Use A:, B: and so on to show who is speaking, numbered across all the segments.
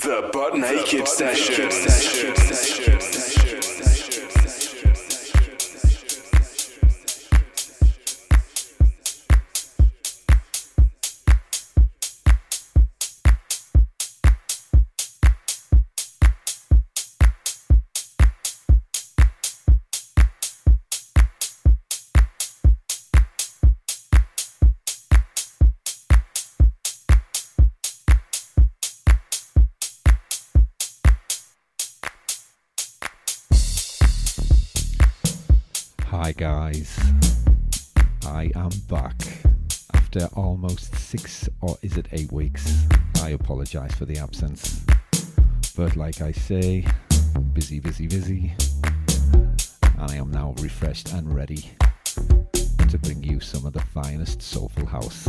A: The Butt Naked Session.
B: Guys, I am back after almost six or is it eight weeks. I apologise for the absence, but like I say, busy, busy, busy, and I am now refreshed and ready to bring you some of the finest soulful house.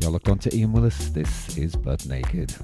B: You're looked on to Iain Willis. This is Butt Naked.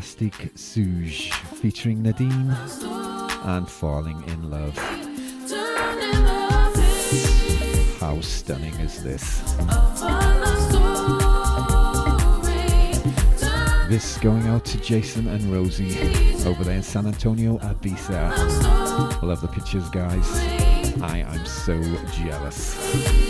C: Fantastic Suge featuring Nadine and Falling in Love. How stunning is this? This going out to Jason and Rosie over there in San Antonio, Ibiza. Love the pictures, guys. I am so jealous.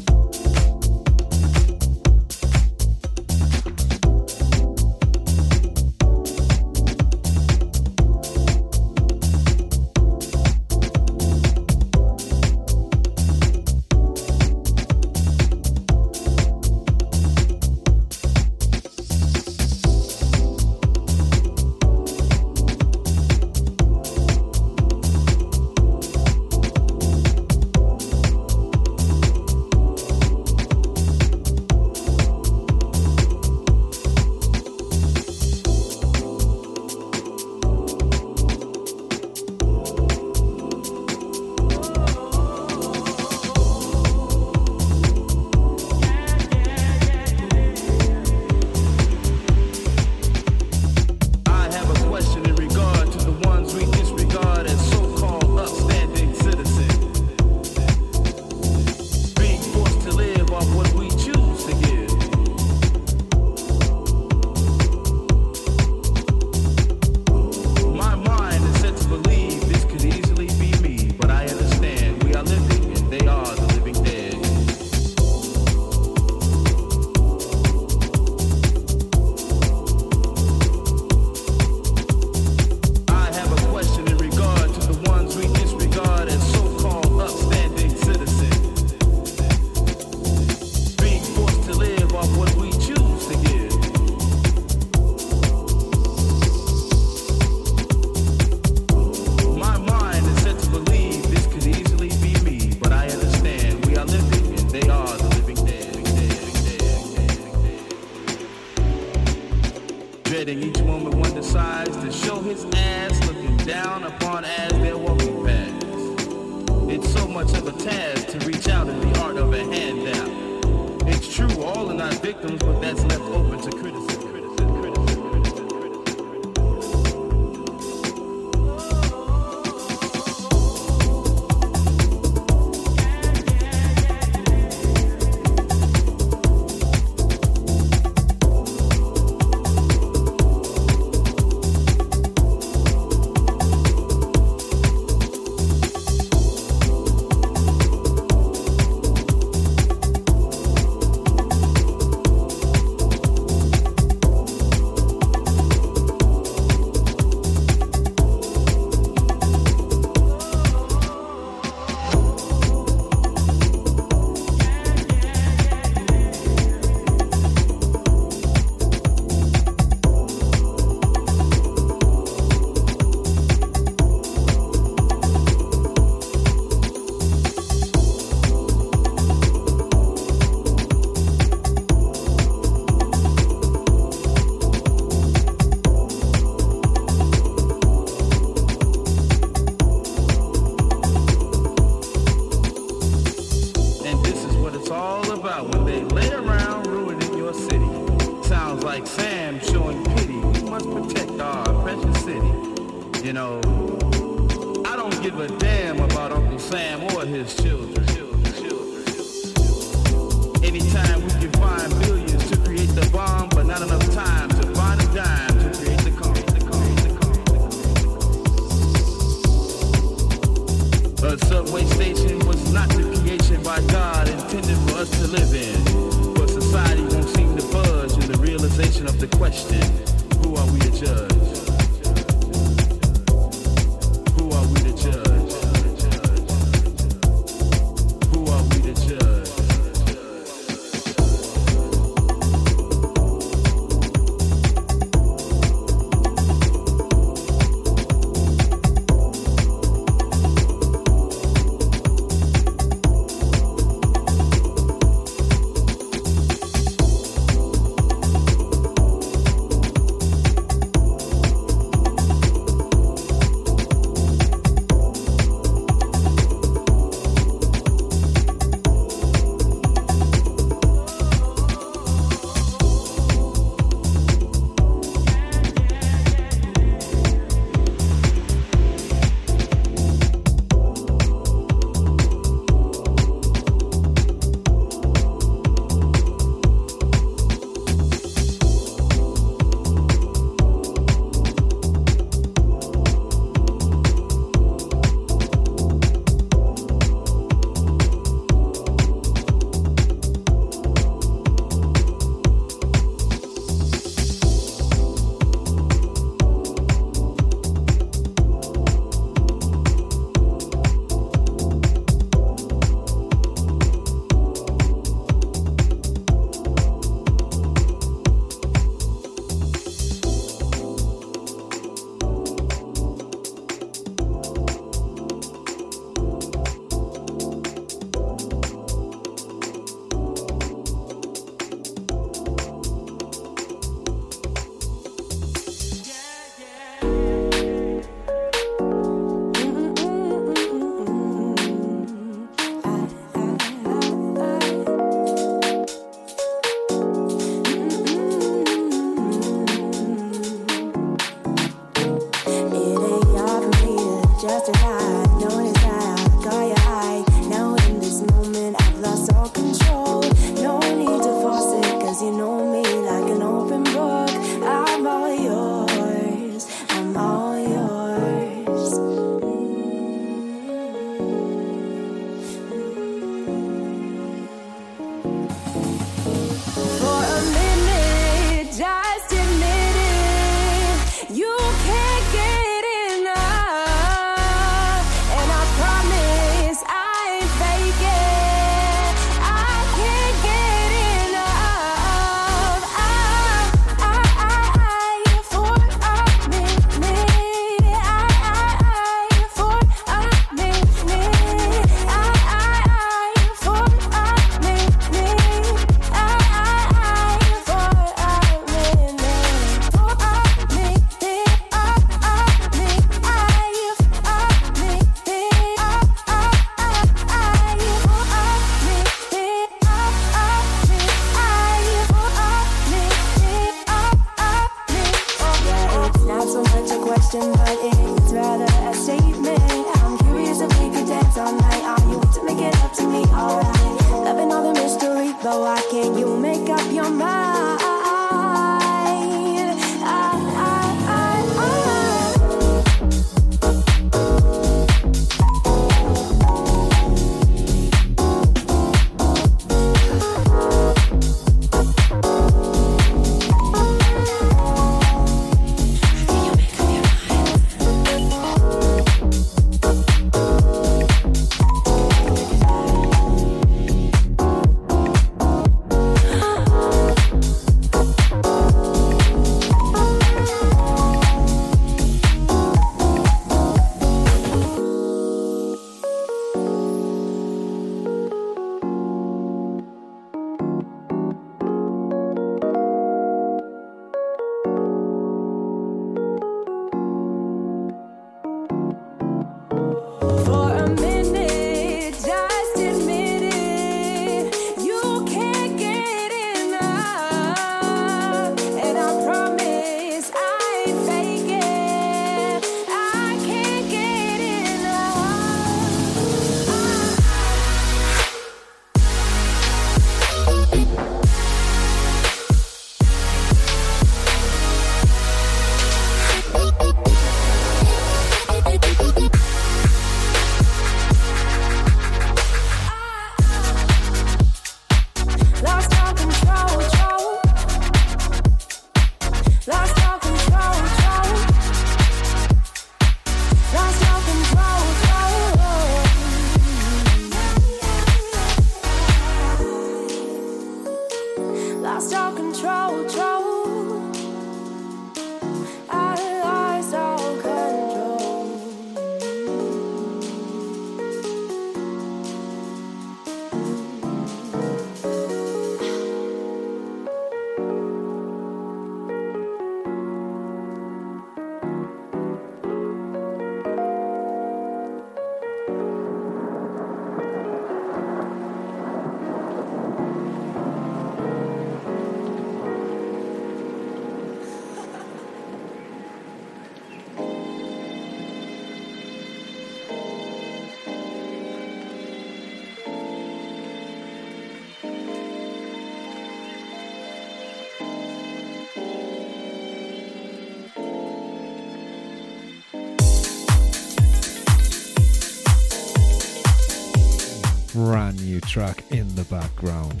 D: Track in the background.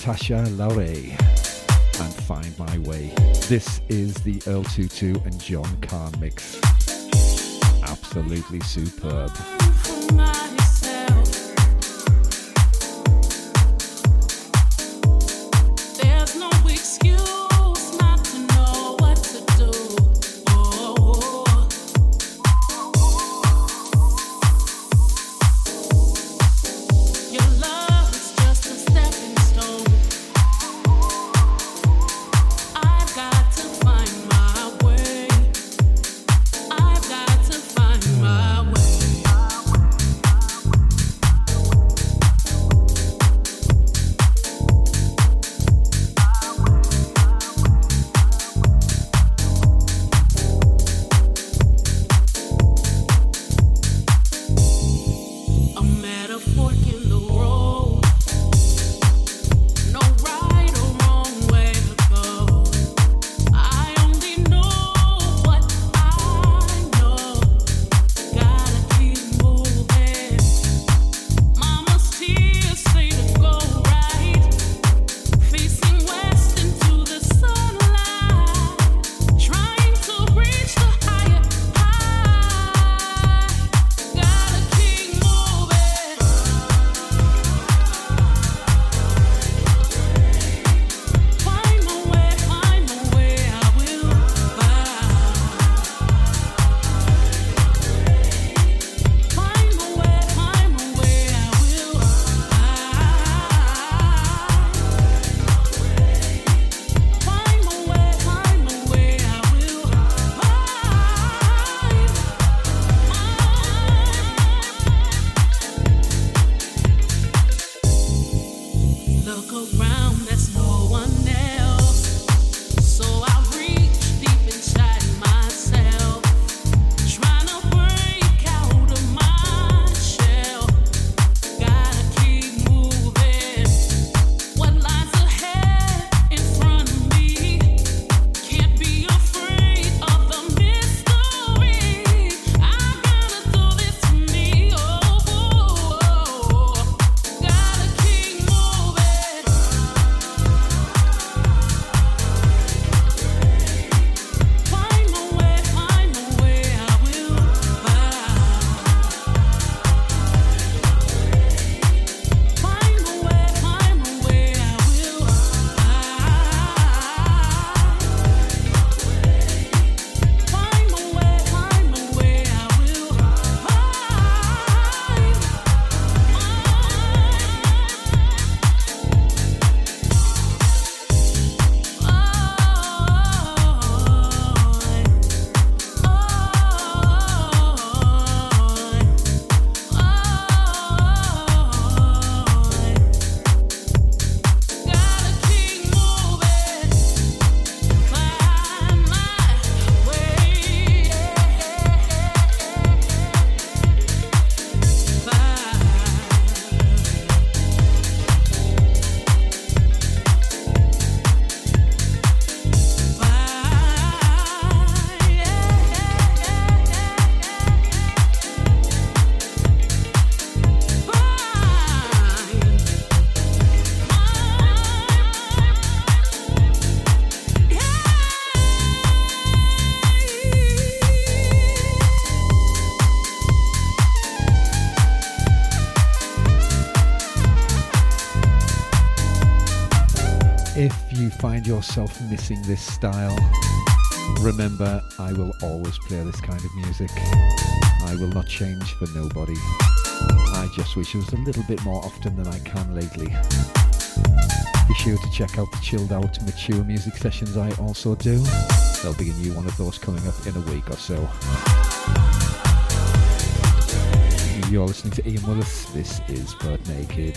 D: Tasha LaRae and Find My Way. This is the Earl Tutu and John Khan mix. Absolutely superb.
B: Find yourself missing this style, remember I will always play this kind of music. I will not change for nobody. I just wish it was a little bit more often than I can lately. Be sure to check out the chilled out, mature music sessions I also do. There'll be a new one of those coming up in a week or so. You're listening to Iain Willis. This is Butt Naked.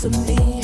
E: to
F: me.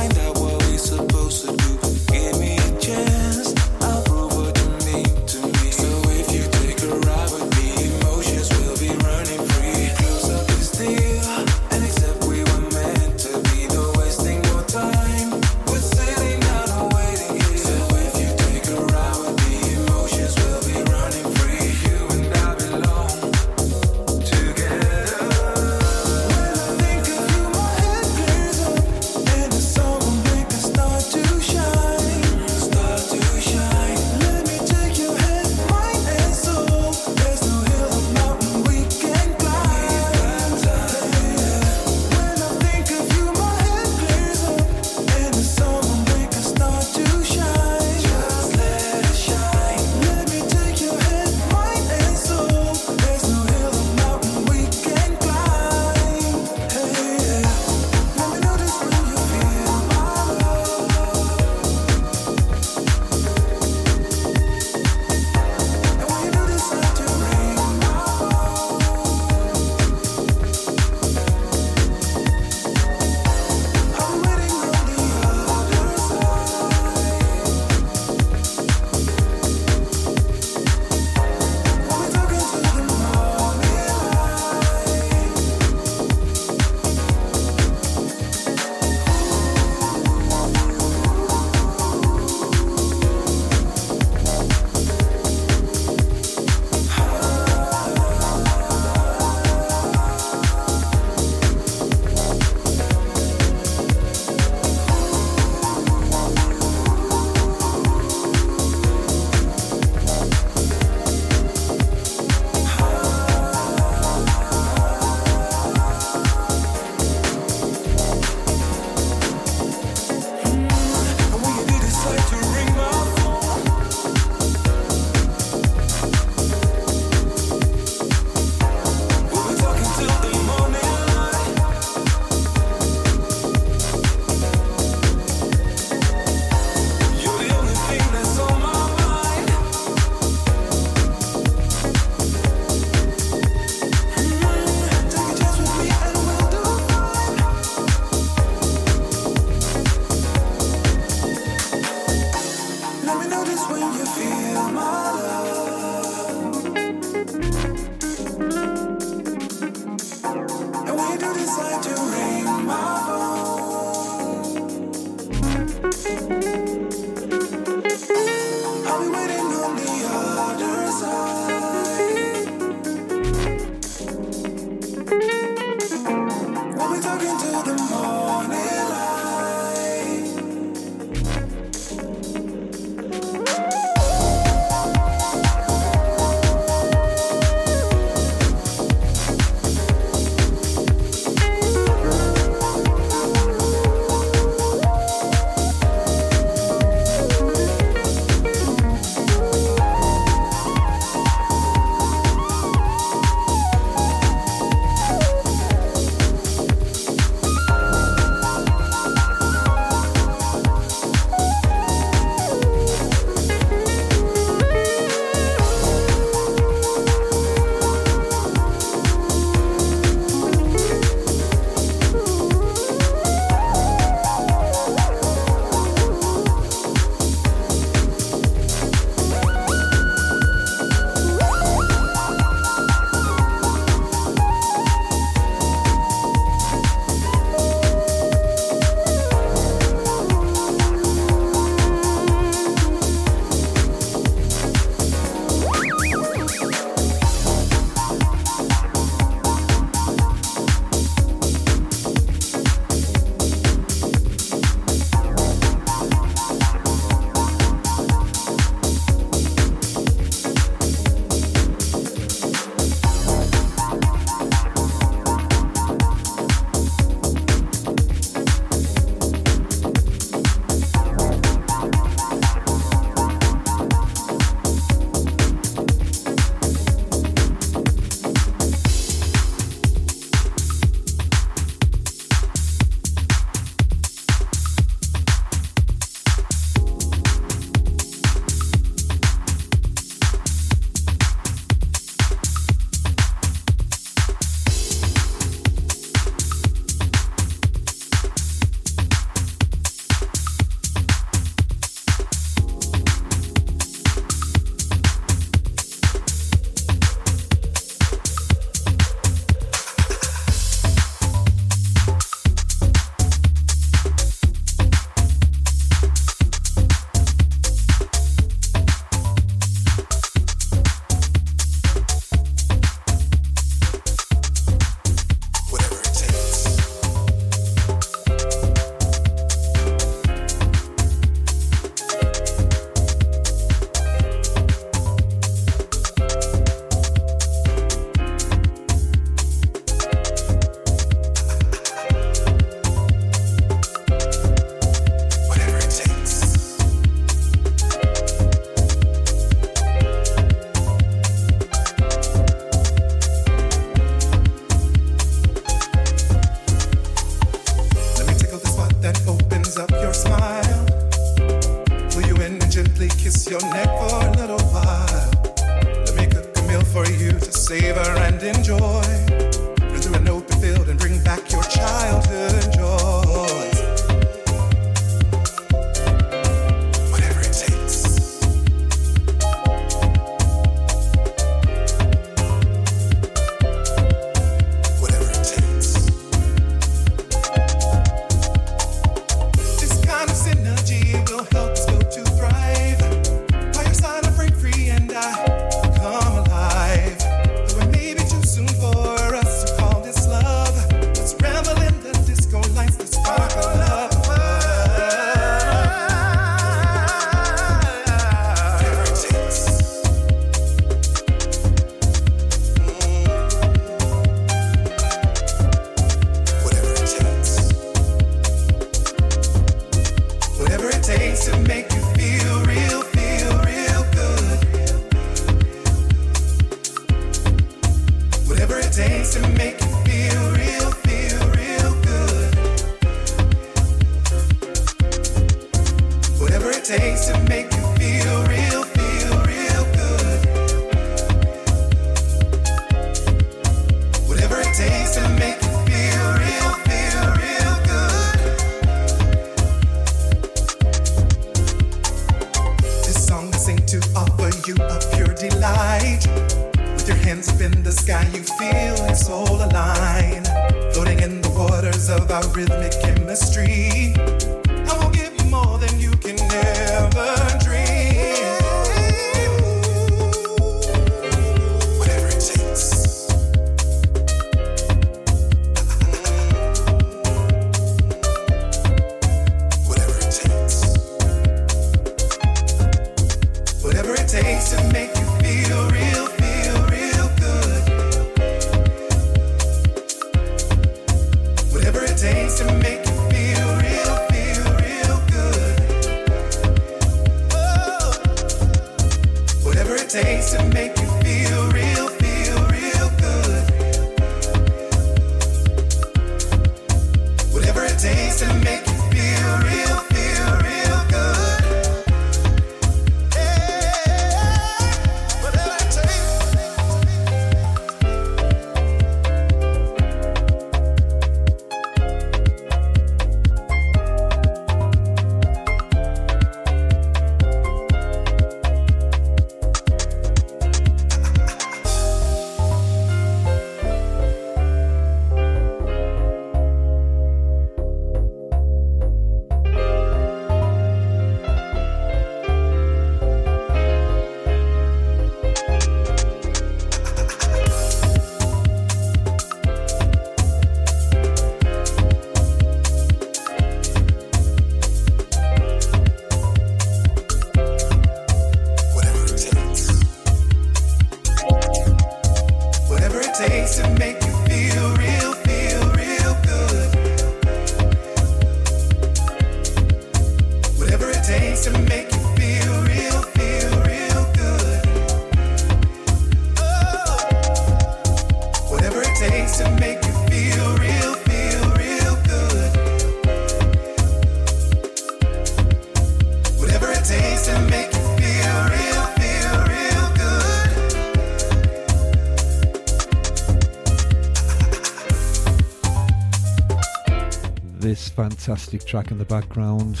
F: fantastic track in the background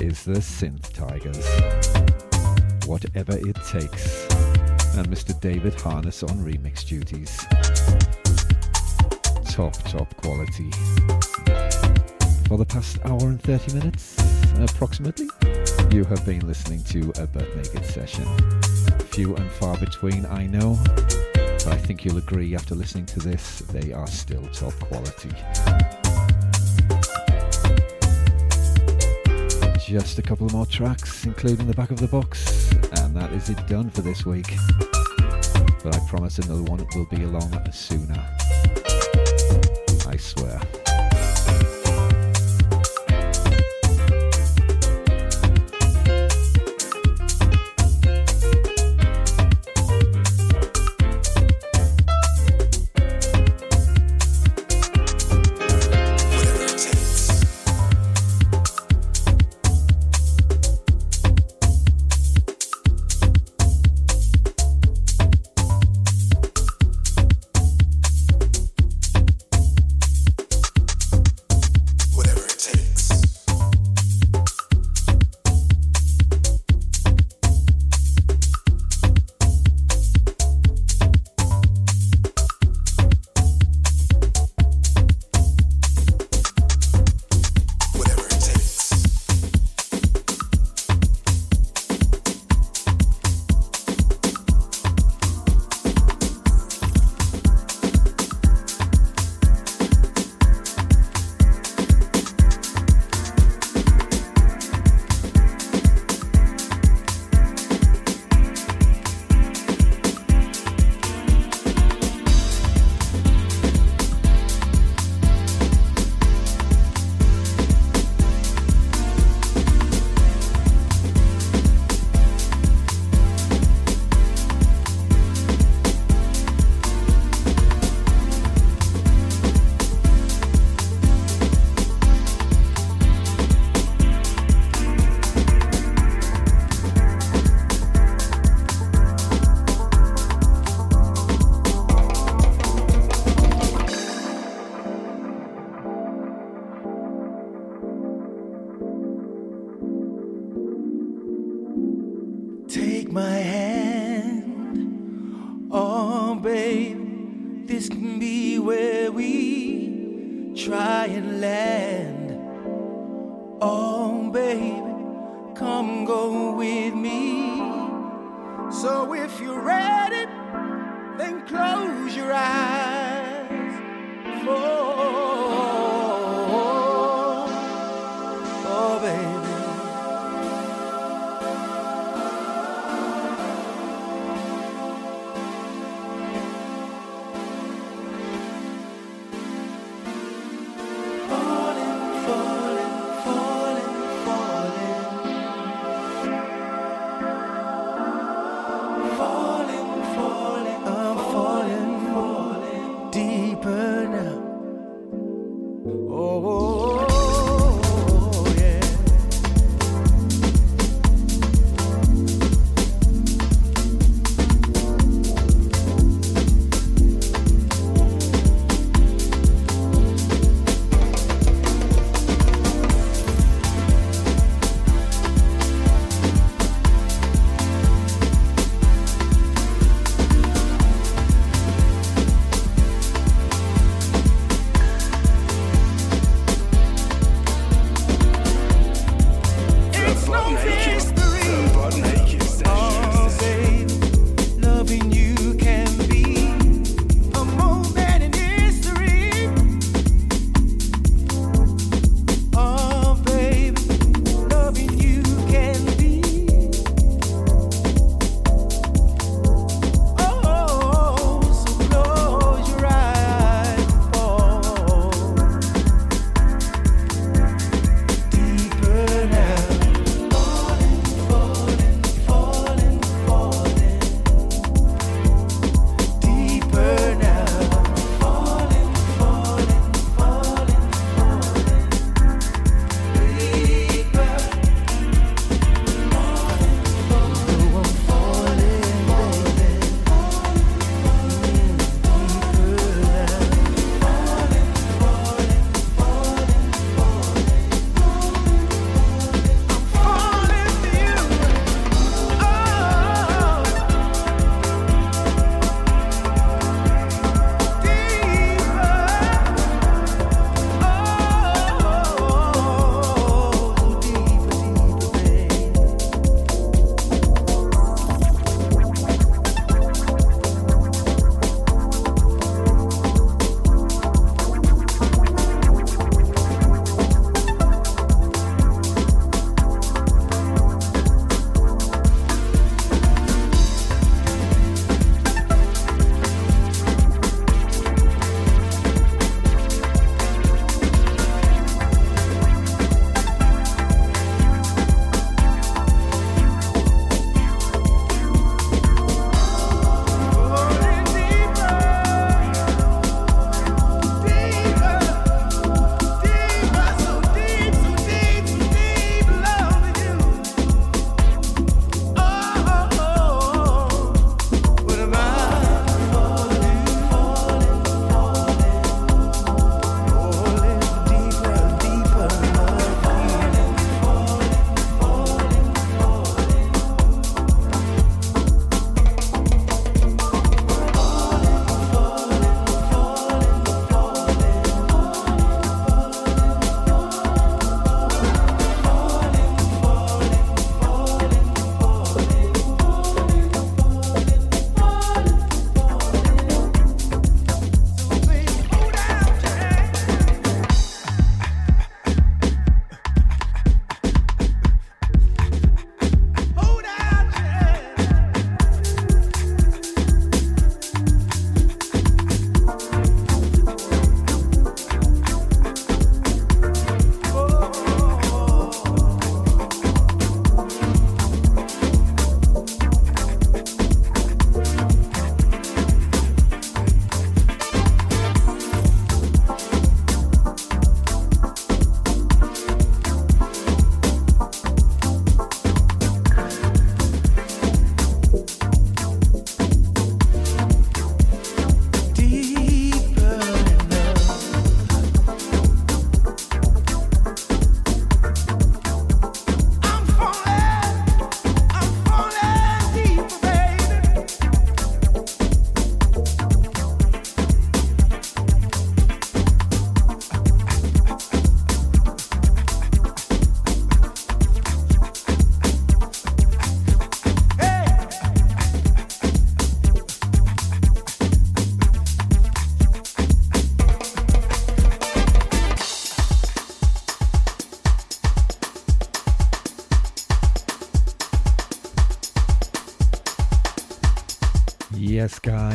F: is the SyntheTigers. Whatever it takes. And Mr. David Harness on remix duties. Top, top quality. For the past hour and 30 minutes, approximately, you have been listening to a Buttnaked session. Few and far between, I know. But I think you'll agree after listening to this, they are still top quality. just a couple of more tracks, including the back of the box, and that is it done for this week. But I promise another one will be along sooner. I swear.
G: Take my hand. Oh, babe, this can be where we try and land. Oh, baby, come go with me. So if you're ready, then close your eyes.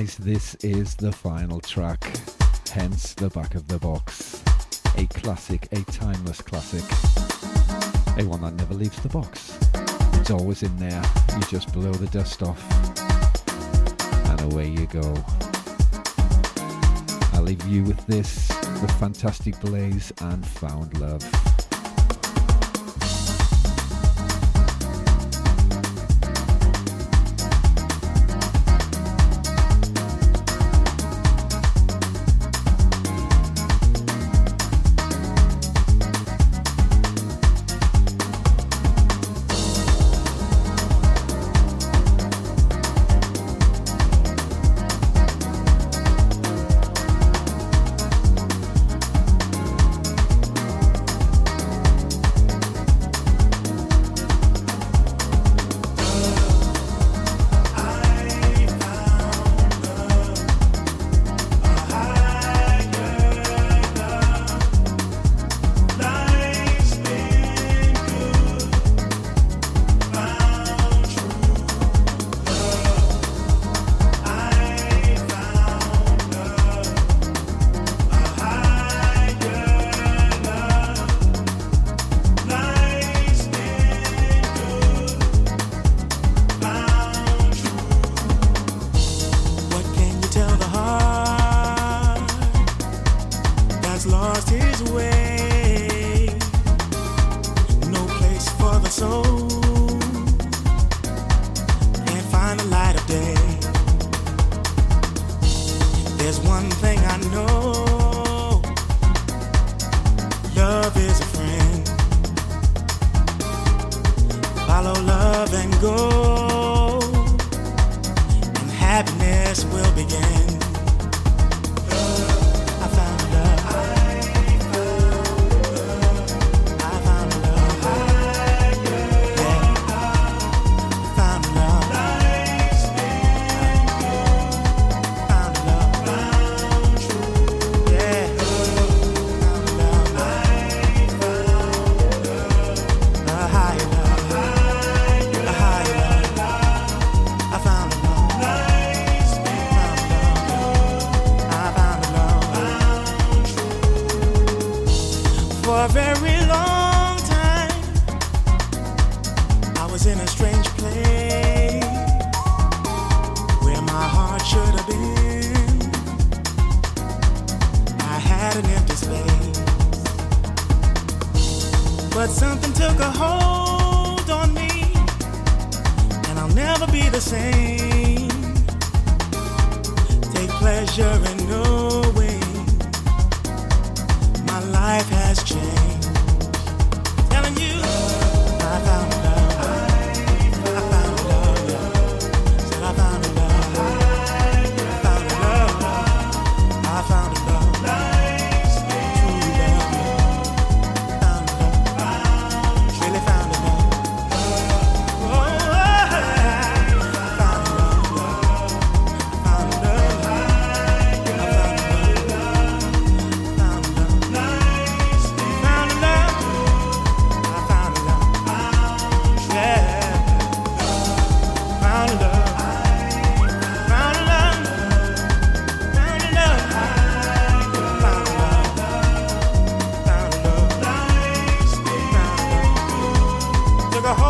H: Guys, this is the final track, hence the back of the box. A classic, a timeless classic. A one that never leaves the box. It's always in there. You just blow the dust off, and away you go. I'll leave you with this the fantastic Blaze and Found Love.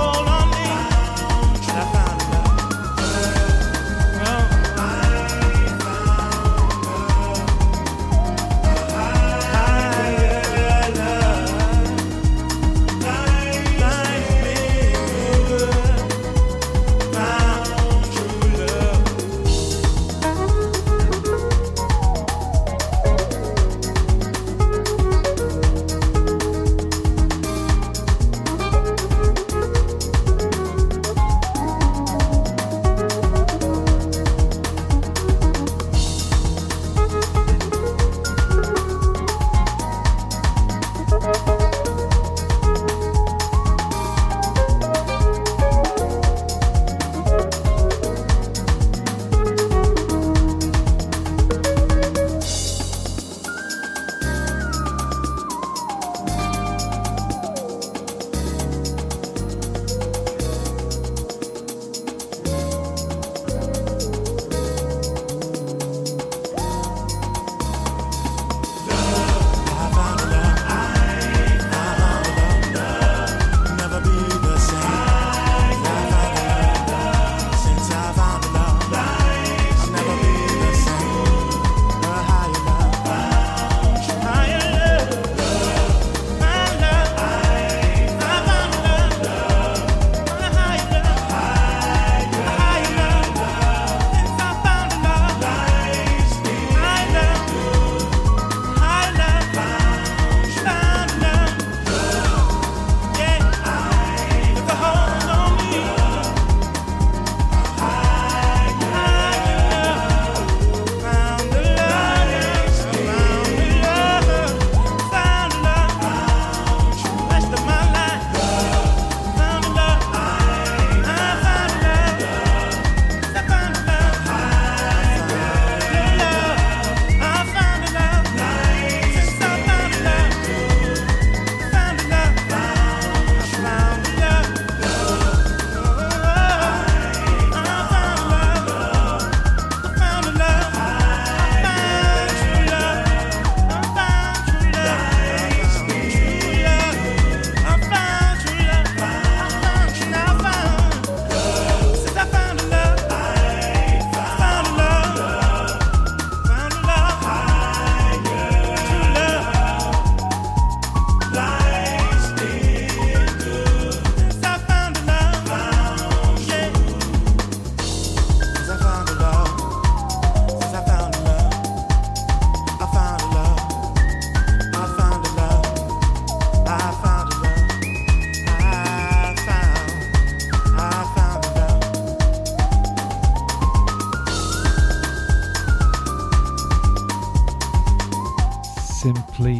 B: all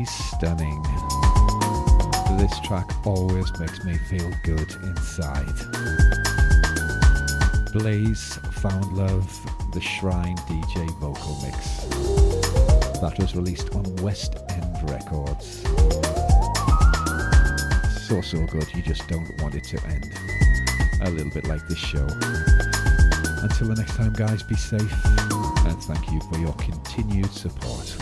B: stunning. This track always makes me feel good inside. Blaze Found Love, the Shrine DJ vocal mix. That was released on West End Records. So, so good, you just don't want it to end. A little bit like this show. Until the next time, guys, be safe and thank you for your continued support.